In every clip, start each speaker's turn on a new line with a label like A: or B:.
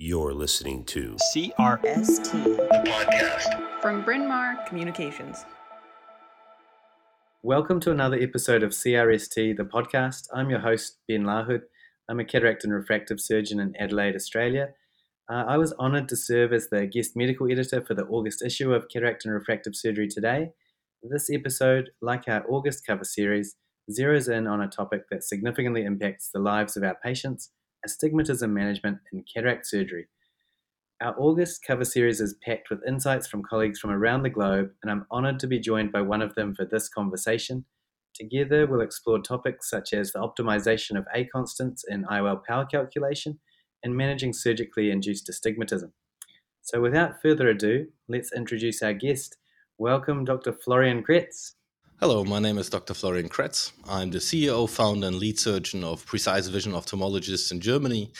A: You're listening to
B: CRST the
A: podcast.
C: from Bryn Mawr Communications.
B: Welcome to another episode of CRST, the podcast. I'm your host, Ben LaHood. I'm a cataract and refractive surgeon in Adelaide, Australia. Uh, I was honoured to serve as the guest medical editor for the August issue of Cataract and Refractive Surgery Today. This episode, like our August cover series, zeroes in on a topic that significantly impacts the lives of our patients astigmatism management in cataract surgery. Our August cover series is packed with insights from colleagues from around the globe, and I'm honoured to be joined by one of them for this conversation. Together, we'll explore topics such as the optimization of A constants in IOL power calculation and managing surgically induced astigmatism. So, without further ado, let's introduce our guest. Welcome, Dr. Florian Kretz.
D: Hello, my name is Dr. Florian Kretz. I'm the CEO, founder, and lead surgeon of Precise Vision Ophthalmologists in Germany.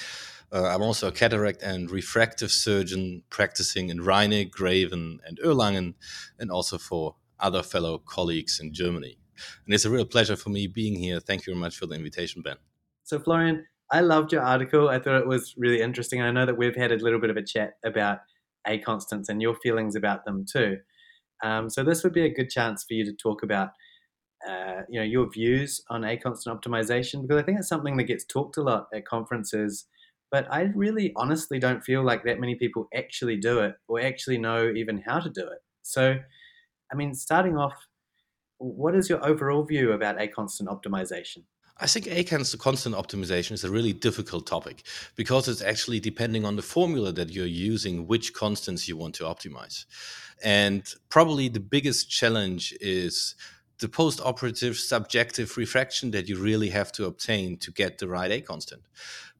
D: Uh, I'm also a cataract and refractive surgeon practicing in Rheine, Greven, and Erlangen, and also for other fellow colleagues in Germany. And it's a real pleasure for me being here. Thank you very much for the invitation, Ben.
B: So, Florian, I loved your article. I thought it was really interesting. I know that we've had a little bit of a chat about A constants and your feelings about them too. Um, so this would be a good chance for you to talk about, uh, you know, your views on A constant optimization because I think it's something that gets talked a lot at conferences, but I really honestly don't feel like that many people actually do it or actually know even how to do it. So, I mean, starting off, what is your overall view about A constant optimization?
D: I think A constant optimization is a really difficult topic because it's actually depending on the formula that you're using, which constants you want to optimize. And probably the biggest challenge is the post operative subjective refraction that you really have to obtain to get the right A constant.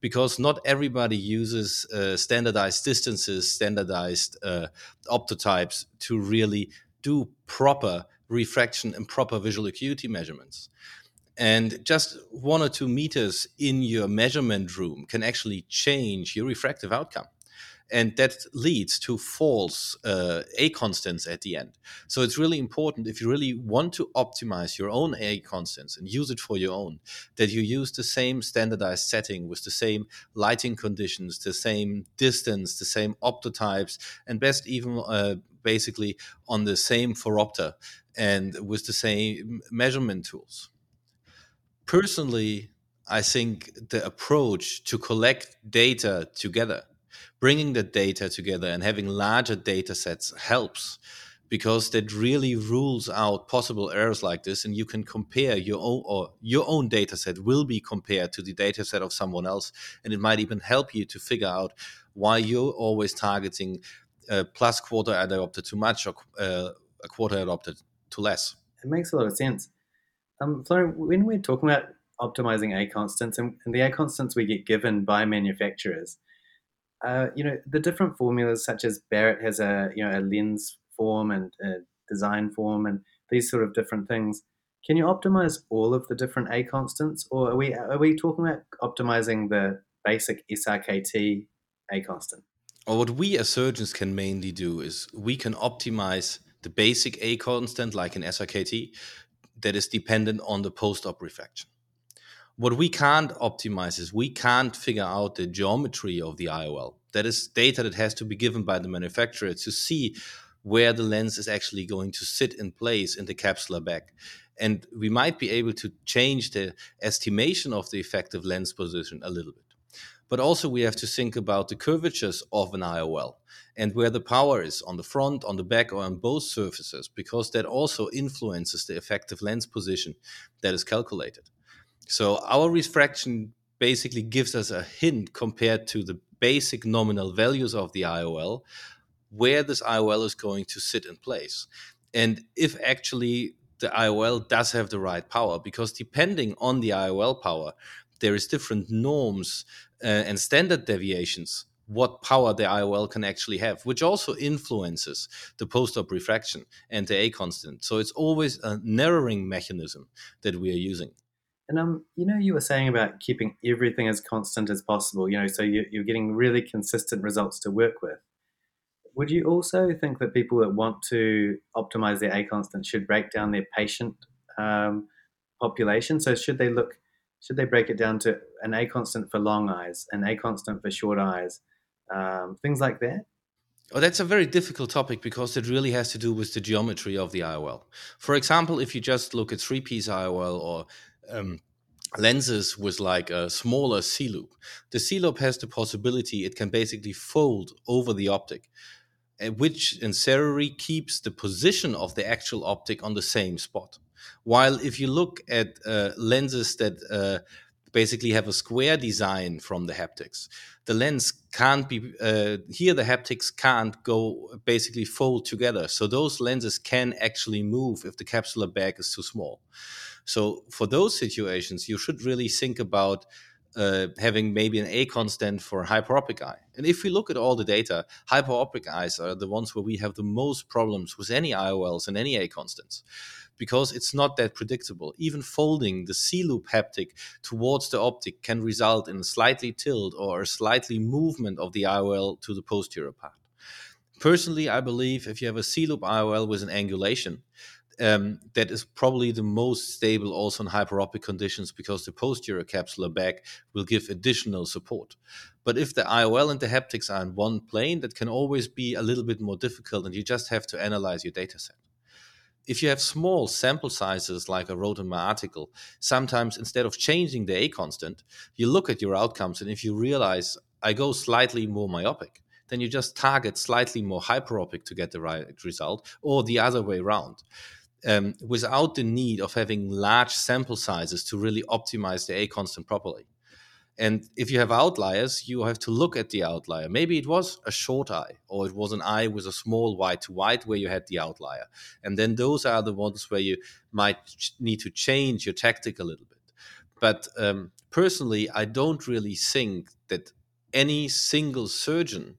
D: Because not everybody uses uh, standardized distances, standardized uh, optotypes to really do proper refraction and proper visual acuity measurements. And just one or two meters in your measurement room can actually change your refractive outcome. And that leads to false uh, A constants at the end. So it's really important if you really want to optimize your own A constants and use it for your own, that you use the same standardized setting with the same lighting conditions, the same distance, the same optotypes, and best even uh, basically on the same phoropter and with the same measurement tools personally, I think the approach to collect data together, bringing the data together and having larger data sets helps because that really rules out possible errors like this. And you can compare your own or your own data set will be compared to the data set of someone else. And it might even help you to figure out why you're always targeting a plus quarter diopter too much or uh, a quarter diopter too less.
B: It makes a lot of sense um, Florian, when we're talking about optimizing A constants and, and the A constants we get given by manufacturers, uh, you know, the different formulas such as Barrett has a you know a lens form and a design form and these sort of different things. Can you optimize all of the different A constants, or are we are we talking about optimizing the basic SRKT A constant?
D: Or what we as surgeons can mainly do is we can optimize the basic A constant, like an SRKT, that is dependent on the post-op refraction. What we can't optimize is we can't figure out the geometry of the IOL. That is data that has to be given by the manufacturer to see where the lens is actually going to sit in place in the capsular bag. And we might be able to change the estimation of the effective lens position a little bit. But also, we have to think about the curvatures of an IOL and where the power is on the front, on the back, or on both surfaces, because that also influences the effective lens position that is calculated. So, our refraction basically gives us a hint compared to the basic nominal values of the IOL where this IOL is going to sit in place. And if actually the IOL does have the right power, because depending on the IOL power, there is different norms uh, and standard deviations what power the IOL can actually have, which also influences the post-op refraction and the A constant. So it's always a narrowing mechanism that we are using.
B: And um, you know, you were saying about keeping everything as constant as possible. You know, so you, you're getting really consistent results to work with. Would you also think that people that want to optimize their A constant should break down their patient um, population? So should they look should they break it down to an A constant for long eyes, an A constant for short eyes, um, things like that?
D: Oh, that's a very difficult topic because it really has to do with the geometry of the IOL. For example, if you just look at three piece IOL or um, lenses with like a smaller C loop, the C loop has the possibility it can basically fold over the optic, eh, which in theory keeps the position of the actual optic on the same spot. While if you look at uh, lenses that uh, basically have a square design from the haptics. The lens can't be uh, here. The haptics can't go basically fold together, so those lenses can actually move if the capsular bag is too small. So for those situations, you should really think about uh, having maybe an A constant for hyperopic eye. And if we look at all the data, hyperopic eyes are the ones where we have the most problems with any IOLs and any A constants because it's not that predictable. Even folding the C loop haptic towards the optic can result in a slightly tilt or a slightly movement of the IOL to the posterior part. Personally, I believe if you have a C loop IOL with an angulation, um, that is probably the most stable also in hyperopic conditions because the posterior capsular back will give additional support. But if the IOL and the haptics are in one plane, that can always be a little bit more difficult, and you just have to analyze your data set if you have small sample sizes, like I wrote in my article, sometimes instead of changing the A constant, you look at your outcomes. And if you realize I go slightly more myopic, then you just target slightly more hyperopic to get the right result, or the other way around. Um, without the need of having large sample sizes to really optimize the A constant properly. And if you have outliers, you have to look at the outlier. Maybe it was a short eye, or it was an eye with a small white to white where you had the outlier. And then those are the ones where you might need to change your tactic a little bit. But um, personally, I don't really think that any single surgeon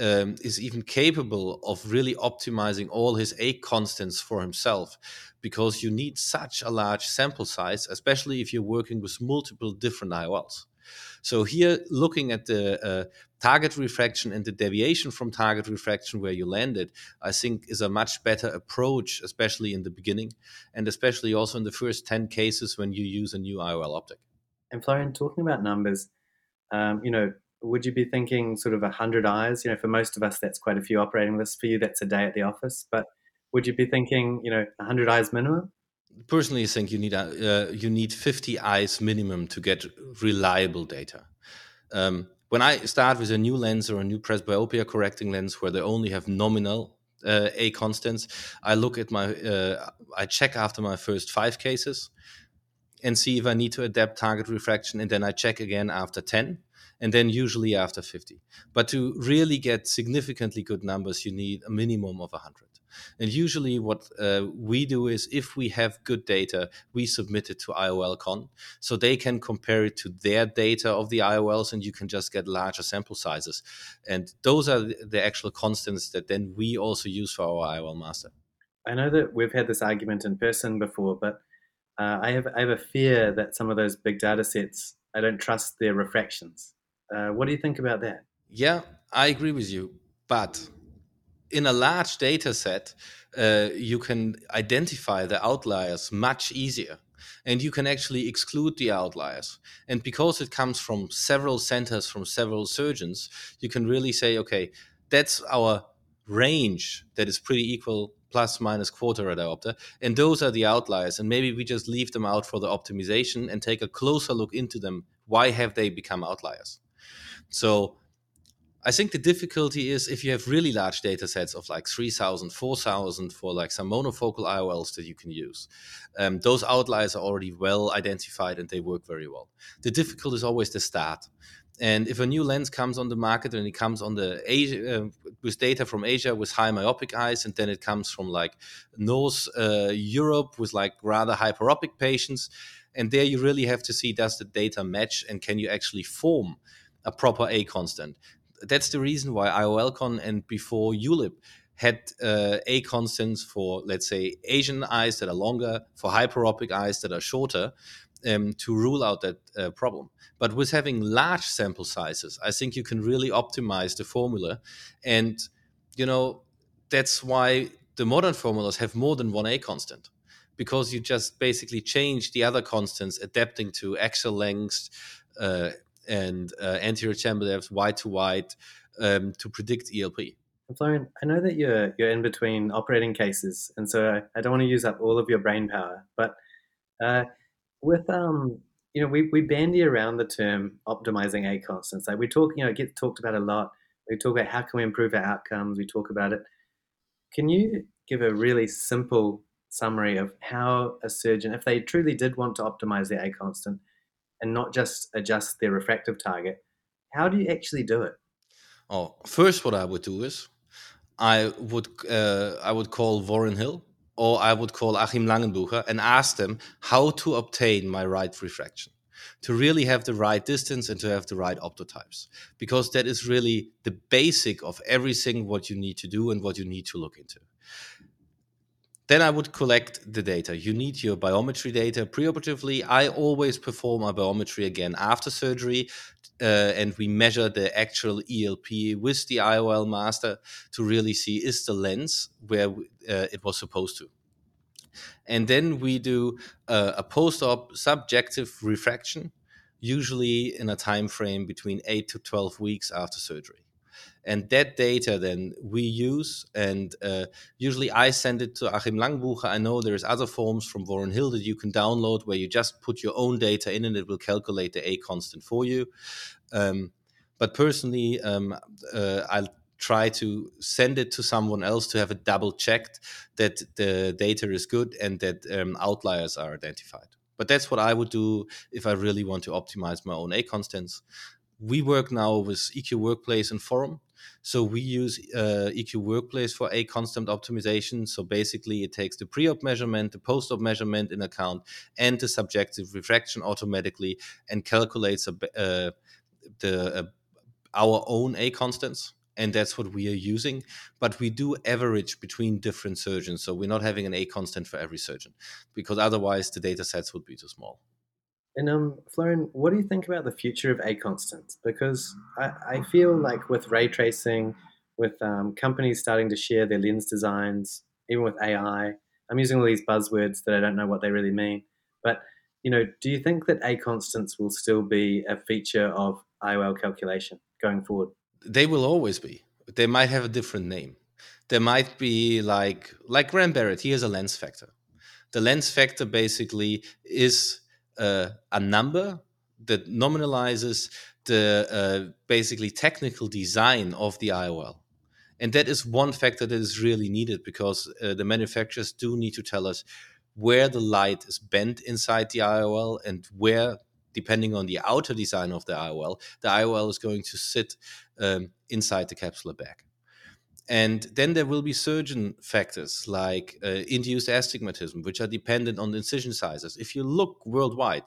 D: um, is even capable of really optimizing all his A constants for himself because you need such a large sample size, especially if you're working with multiple different IOLs. So here, looking at the uh, target refraction and the deviation from target refraction where you landed, I think is a much better approach, especially in the beginning, and especially also in the first 10 cases when you use a new IOL optic.
B: And Florian, talking about numbers, um, you know, would you be thinking sort of 100 eyes? You know, for most of us, that's quite a few operating lists. For you, that's a day at the office. But would you be thinking, you know, 100 eyes minimum?
D: Personally I think you need uh, you need 50 eyes minimum to get reliable data. Um, when I start with a new lens or a new presbyopia correcting lens where they only have nominal uh, A constants, I look at my uh, I check after my first five cases and see if I need to adapt target refraction, and then I check again after 10 and then usually after 50. But to really get significantly good numbers, you need a minimum of 100. And usually, what uh, we do is if we have good data, we submit it to IOLCon so they can compare it to their data of the IOLs and you can just get larger sample sizes. And those are the actual constants that then we also use for our IOL master.
B: I know that we've had this argument in person before, but uh, I have I have a fear that some of those big data sets I don't trust their refractions. Uh, what do you think about that?
D: Yeah, I agree with you, but in a large data set, uh, you can identify the outliers much easier and you can actually exclude the outliers. And because it comes from several centers, from several surgeons, you can really say, okay, that's our range that is pretty equal plus minus quarter diopter and those are the outliers and maybe we just leave them out for the optimization and take a closer look into them why have they become outliers so I think the difficulty is if you have really large data sets of like 3,000, 4,000 for like some monofocal IOLs that you can use. Um, those outliers are already well identified and they work very well. The difficult is always the start. And if a new lens comes on the market and it comes on the Asia uh, with data from Asia with high myopic eyes, and then it comes from like North uh, Europe with like rather hyperopic patients, and there you really have to see does the data match and can you actually form a proper A constant that's the reason why IOLCon and before ULIB had uh, A constants for, let's say, Asian eyes that are longer, for hyperopic eyes that are shorter, um, to rule out that uh, problem. But with having large sample sizes, I think you can really optimize the formula. And, you know, that's why the modern formulas have more than one A constant because you just basically change the other constants adapting to axial lengths, uh, and uh, anterior chamber depth, white to white, um, to predict ELP.
B: Florian, I know that you're you're in between operating cases, and so I, I don't want to use up all of your brain power. But uh, with um, you know, we, we bandy around the term optimizing a constants. Like we talk, you know, it gets talked about a lot. We talk about how can we improve our outcomes. We talk about it. Can you give a really simple summary of how a surgeon, if they truly did want to optimize their A constant and not just adjust their refractive target, how do you actually do it?
D: Oh, first, what I would do is I would uh, I would call Warren Hill or I would call Achim Langenbucher and ask them how to obtain my right refraction to really have the right distance and to have the right optotypes because that is really the basic of everything what you need to do and what you need to look into then I would collect the data. You need your biometry data preoperatively. I always perform my biometry again after surgery, uh, and we measure the actual ELP with the IOL master to really see is the lens where uh, it was supposed to and then we do uh, a post-op subjective refraction usually in a time frame between 8 to 12 weeks after surgery and that data then we use and uh, usually i send it to Achim Langenbucher i know there's other forms from warren hill that you can download where you just put your own data in and it will calculate the a constant for you um, but personally um, uh, i'll try to send it to someone else to have it double checked that the data is good and that um, outliers are identified. But that's what I would do if I really want to optimize my own A constants. We work now with EQ Workplace and Forum. So we use uh, EQ Workplace for A constant optimization. So basically, it takes the pre op measurement, the post op measurement in account, and the subjective refraction automatically and calculates a, uh, the uh, our own A constants and that's what we are using. But we do average between different surgeons, so we're not having an A constant for every surgeon, because otherwise the data sets would be too small.
B: And um, what do you think about the future of A constants? Because I, I feel like with ray tracing, with um, companies starting to share their lens designs, even with AI, I'm using all these buzzwords that I don't know what they really mean. But you know, do you think that A constants will still be a feature of IOL calculation going forward?
D: they will always be. They might have a different name. There might be like like Graham Barrett. He has a lens factor. The lens factor basically is uh, a number that nominalizes the uh, basically technical design of the IOL. And that is one factor that is really needed because uh, the manufacturers do need to tell us where the light is bent inside the IOL and where depending on the outer design of the IOL, the IOL is going to sit um, inside the capsular bag. And then there will be surgeon factors like uh, induced astigmatism, which are dependent on incision sizes. If you look worldwide,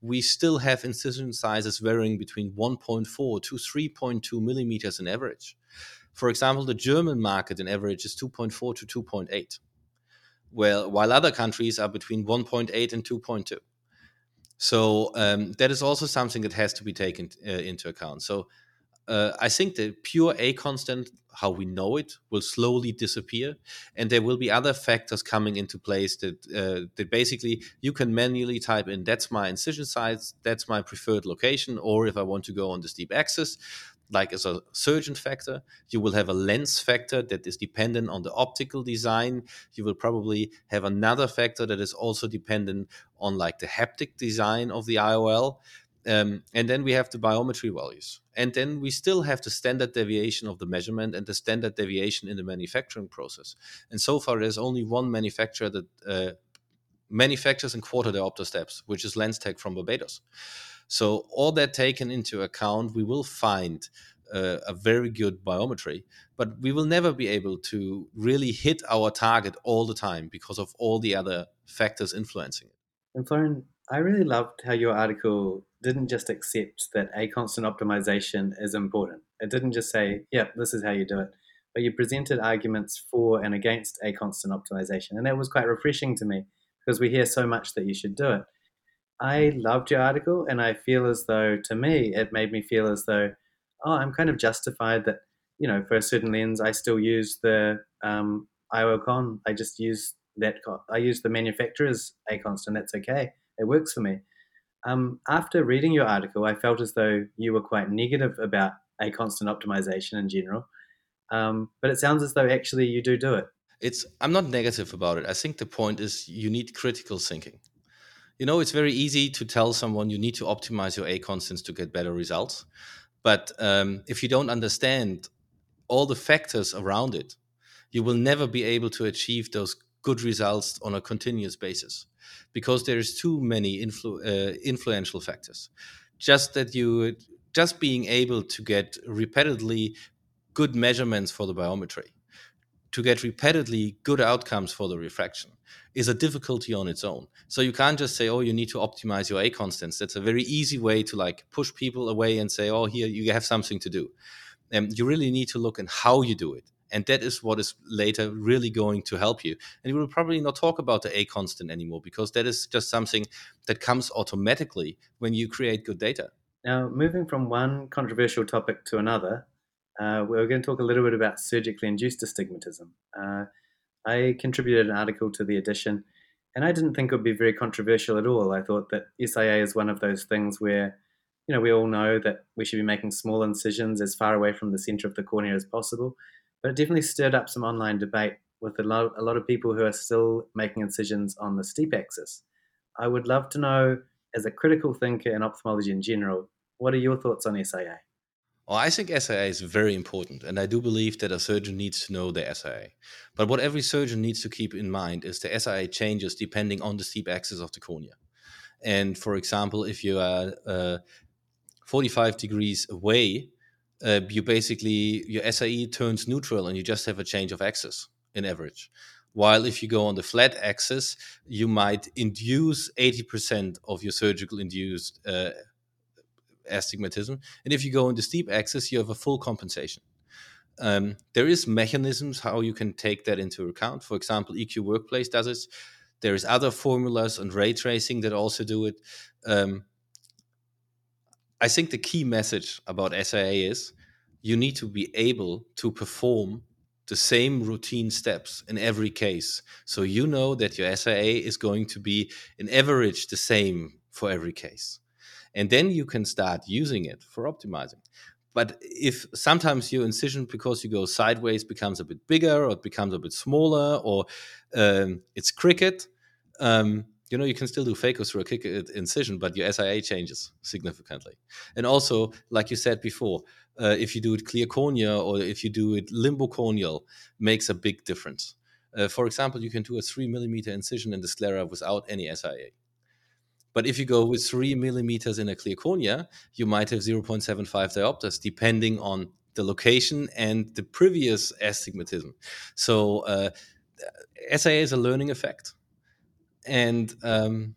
D: we still have incision sizes varying between 1.4 to 3.2 millimeters in average. For example, the German market in average is 2.4 to 2.8, well, while other countries are between 1.8 and 2.2. So um, that is also something that has to be taken uh, into account. So uh, I think the pure A constant, how we know it, will slowly disappear, and there will be other factors coming into place that uh, that basically you can manually type in. That's my incision size. That's my preferred location. Or if I want to go on the steep axis, like as a surgeon factor, you will have a lens factor that is dependent on the optical design. You will probably have another factor that is also dependent on like the haptic design of the IOL. Um, and then we have the biometry values. And then we still have the standard deviation of the measurement and the standard deviation in the manufacturing process. And so far, there's only one manufacturer that uh, manufactures and quarter diopter steps, which is Lenstec from Barbados. So, all that taken into account, we will find uh, a very good biometry, but we will never be able to really hit our target all the time because of all the other factors influencing it.
B: And Florian, I really loved how your article didn't just accept that a constant optimization is important. It didn't just say, yeah, this is how you do it, but you presented arguments for and against a constant optimization. And that was quite refreshing to me because we hear so much that you should do it. I loved your article, and I feel as though, to me, it made me feel as though, oh, I'm kind of justified that, you know, for a certain lens, I still use the um, IOLCon. I just use that. I use the manufacturer's A constant. That's okay. It works for me. Um, after reading your article, I felt as though you were quite negative about a constant optimization in general. Um, but it sounds as though actually you do do it.
D: It's I'm not negative about it. I think the point is you need critical thinking. You know, it's very easy to tell someone you need to optimize your A constants to get better results. But um, if you don't understand all the factors around it, you will never be able to achieve those good results on a continuous basis because there's too many influ- uh, influential factors. Just that you just being able to get repeatedly good measurements for the biometry, to get repeatedly good outcomes for the refraction, is a difficulty on its own. So you can't just say, "Oh, you need to optimize your A constants." That's a very easy way to like push people away and say, "Oh, here you have something to do." And you really need to look at how you do it and that is what is later really going to help you. And you will probably not talk about the a constant anymore because that is just something that comes automatically when you create good data.
B: Now moving from one controversial topic to another uh, we're going to talk a little bit about surgically induced astigmatism. Uh, i contributed an article to the edition and i didn't think it would be very controversial at all. I thought that sia is one of those things where you know we all know that we should be making small incisions as far away from the center of the cornea as possible but it definitely stirred up some online debate with a lot, a lot of people who are still making incisions on the steep axis. I would love to know, as a critical thinker in ophthalmology in general, what are your thoughts on SIA?
D: Well, I think SIA is very important, and I do believe that a surgeon needs to know the SIA. But what every surgeon needs to keep in mind is the SIA changes depending on the steep axis of the cornea. And for example, if you are uh, 45 degrees away uh, you basically your SIA turns neutral and you just have a change of axis in average. While if you go on the flat axis, you might induce 80% of your surgical induced uh, astigmatism. And if you go on the steep axis, you have a full compensation. Um, there is mechanisms how you can take that into account. For example, EQ Workplace does it. There is other formulas and ray tracing that also do it. Um, I think the key message about SIA is you need to be able to perform the same routine steps in every case. So you know that your SIA is going to be in average the same for every case. And then you can start using it for optimizing. But if sometimes your incision, because you go sideways, becomes a bit bigger or it becomes a bit smaller or um, it's cricket, um, you know you can still do phaco through a kick incision but your sia changes significantly. And also like you said before uh, if you do it clear cornea or if you do it limbocorneal makes a big difference. Uh, for example you can do a three millimeter incision in the sclera without any sia but if you go with three millimeters in a clear cornea you might have 0.75 diopters depending on the location and the previous astigmatism. So uh, sia is a learning effect and um,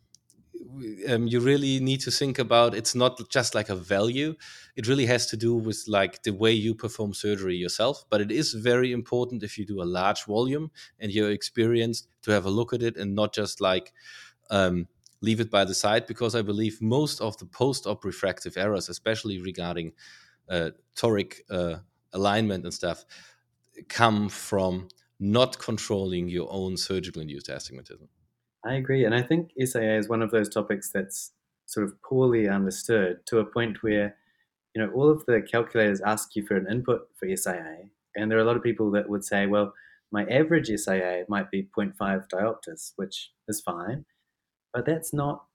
D: um, you really need to think about it's not just like a value. It really has to do with like the way you perform surgery yourself but it is very important if you do a large volume and you're experienced to have a look at it and not just like um, leave it by the side because i believe most of the post-op refractive errors especially regarding uh, toric uh, alignment and stuff come from not controlling your own surgical induced astigmatism
B: I agree. And I think SIA is one of those topics that's sort of poorly understood to a point where, you know, all of the calculators ask you for an input for SIA. And there are a lot of people that would say, well, my average SIA might be 0.5 diopters, which is fine. But that's not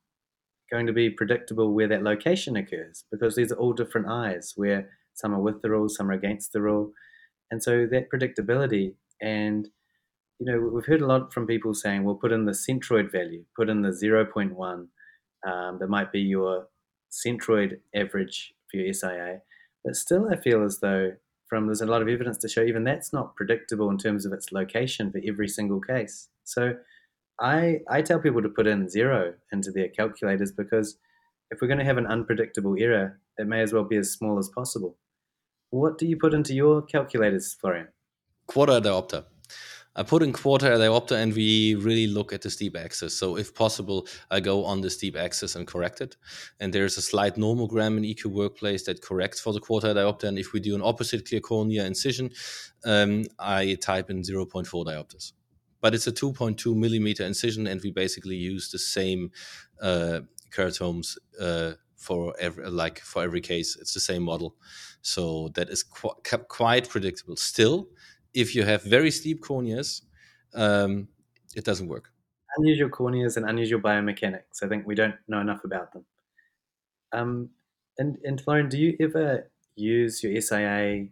B: going to be predictable where that location occurs because these are all different eyes where some are with the rule, some are against the rule. And so that predictability and you know, we've heard a lot from people saying, well, put in the centroid value, put in the 0.1. Um, that might be your centroid average for your SIA. But still, I feel as though from there's a lot of evidence to show even that's not predictable in terms of its location for every single case. So I, I tell people to put in zero into their calculators because if we're going to have an unpredictable error, it may as well be as small as possible. What do you put into your calculators, Florian?
D: Quarter diopter. I put in quarter diopter and we really look at the steep axis. So if possible, I go on the steep axis and correct it. And there's a slight nomogram in EQ Workplace that corrects for the quarter diopter. And if we do an opposite clear cornea incision, um, I type in 0.4 diopters. But it's a 2.2 millimeter incision, and we basically use the same uh, keratomes uh, for every like for every case. It's the same model, so that is qu- quite predictable. Still, if you have very steep corneas, um, it doesn't work.
B: Unusual corneas and unusual biomechanics. I think we don't know enough about them. Um, and and Florian, do you ever use your SIA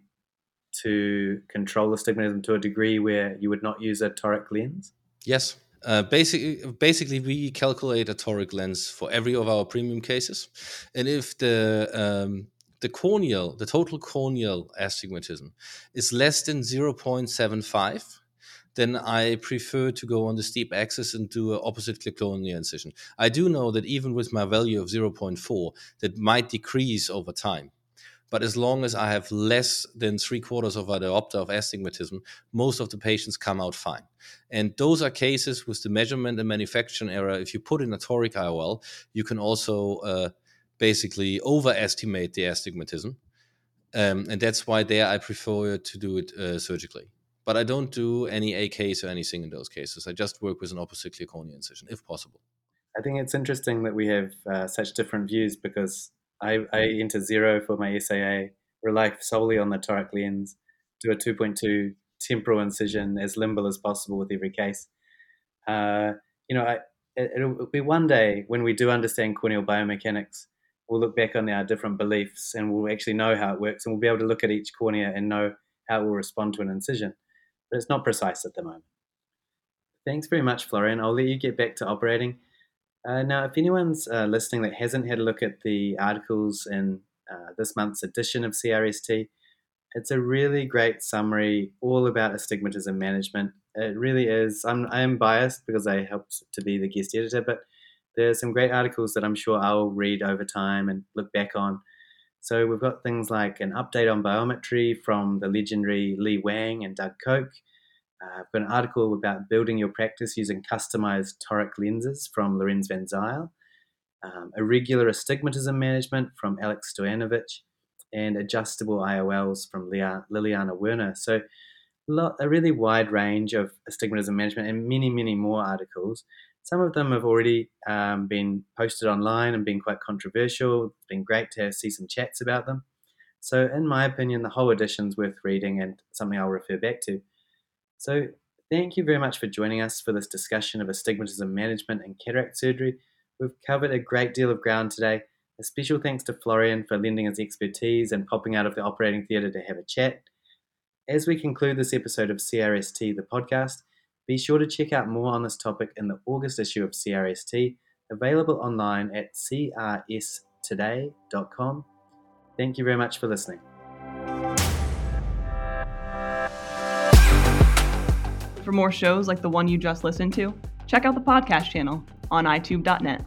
B: to control astigmatism to a degree where you would not use a toric lens?
D: Yes. Uh, basically, basically, we calculate a toric lens for every of our premium cases, and if the um, the corneal, the total corneal astigmatism is less than zero point seven five, then I prefer to go on the steep axis and do an opposite corneal incision. I do know that even with my value of 0.4, that might decrease over time. But as long as I have less than three quarters of a diopter of astigmatism, most of the patients come out fine. And those are cases with the measurement and manufacturing error. If you put in a toric IOL, you can also uh, basically overestimate the astigmatism. Um, and that's why there I prefer to do it uh, surgically. But I don't do any AKs or anything in those cases. I just work with an opposite clear cornea incision, if possible.
B: I think it's interesting that we have uh, such different views because I, I enter zero for my SIA, rely solely on the toric lens, do a 2.2 temporal incision as limbal as possible with every case. Uh, you know, I, it, will be one day when we do understand corneal biomechanics, we'll look back on our different beliefs and we'll actually know how it works and we'll be able to look at each cornea and know how it will respond to an incision. But it's not precise at the moment. Thanks very much, Florian. I'll let you get back to operating. Uh, now, if anyone's uh, listening that hasn't had a look at the articles in uh, this month's edition of CRST, it's a really great summary all about astigmatism management. It really is. I'm, I am biased because I helped to be the guest editor, but there's some great articles that I'm sure I'll read over time and look back on. So we've got things like an update on biometry from the legendary Li Wang and Doug Koch, uh, I've got an article about building your practice using customized toric lenses from Lorenz Van Zyl, um, irregular astigmatism management from Alex Stojanovic, and adjustable IOLs from Liliana Werner. So, a really wide range of astigmatism management and many, many more articles. Some of them have already um, been posted online and been quite controversial. It's been great to see some chats about them. So, in my opinion, the whole edition is worth reading and something I'll refer back to. So, thank you very much for joining us for this discussion of astigmatism management and cataract surgery. We've covered a great deal of ground today. A special thanks to Florian for lending his expertise and popping out of the operating theatre to have a chat. As we conclude this episode of CRST, the podcast, be sure to check out more on this topic in the August issue of CRST, available online at crstoday.com. Thank you very much for listening.
C: For more shows like the one you just listened to, check out the podcast channel on eyetube.net.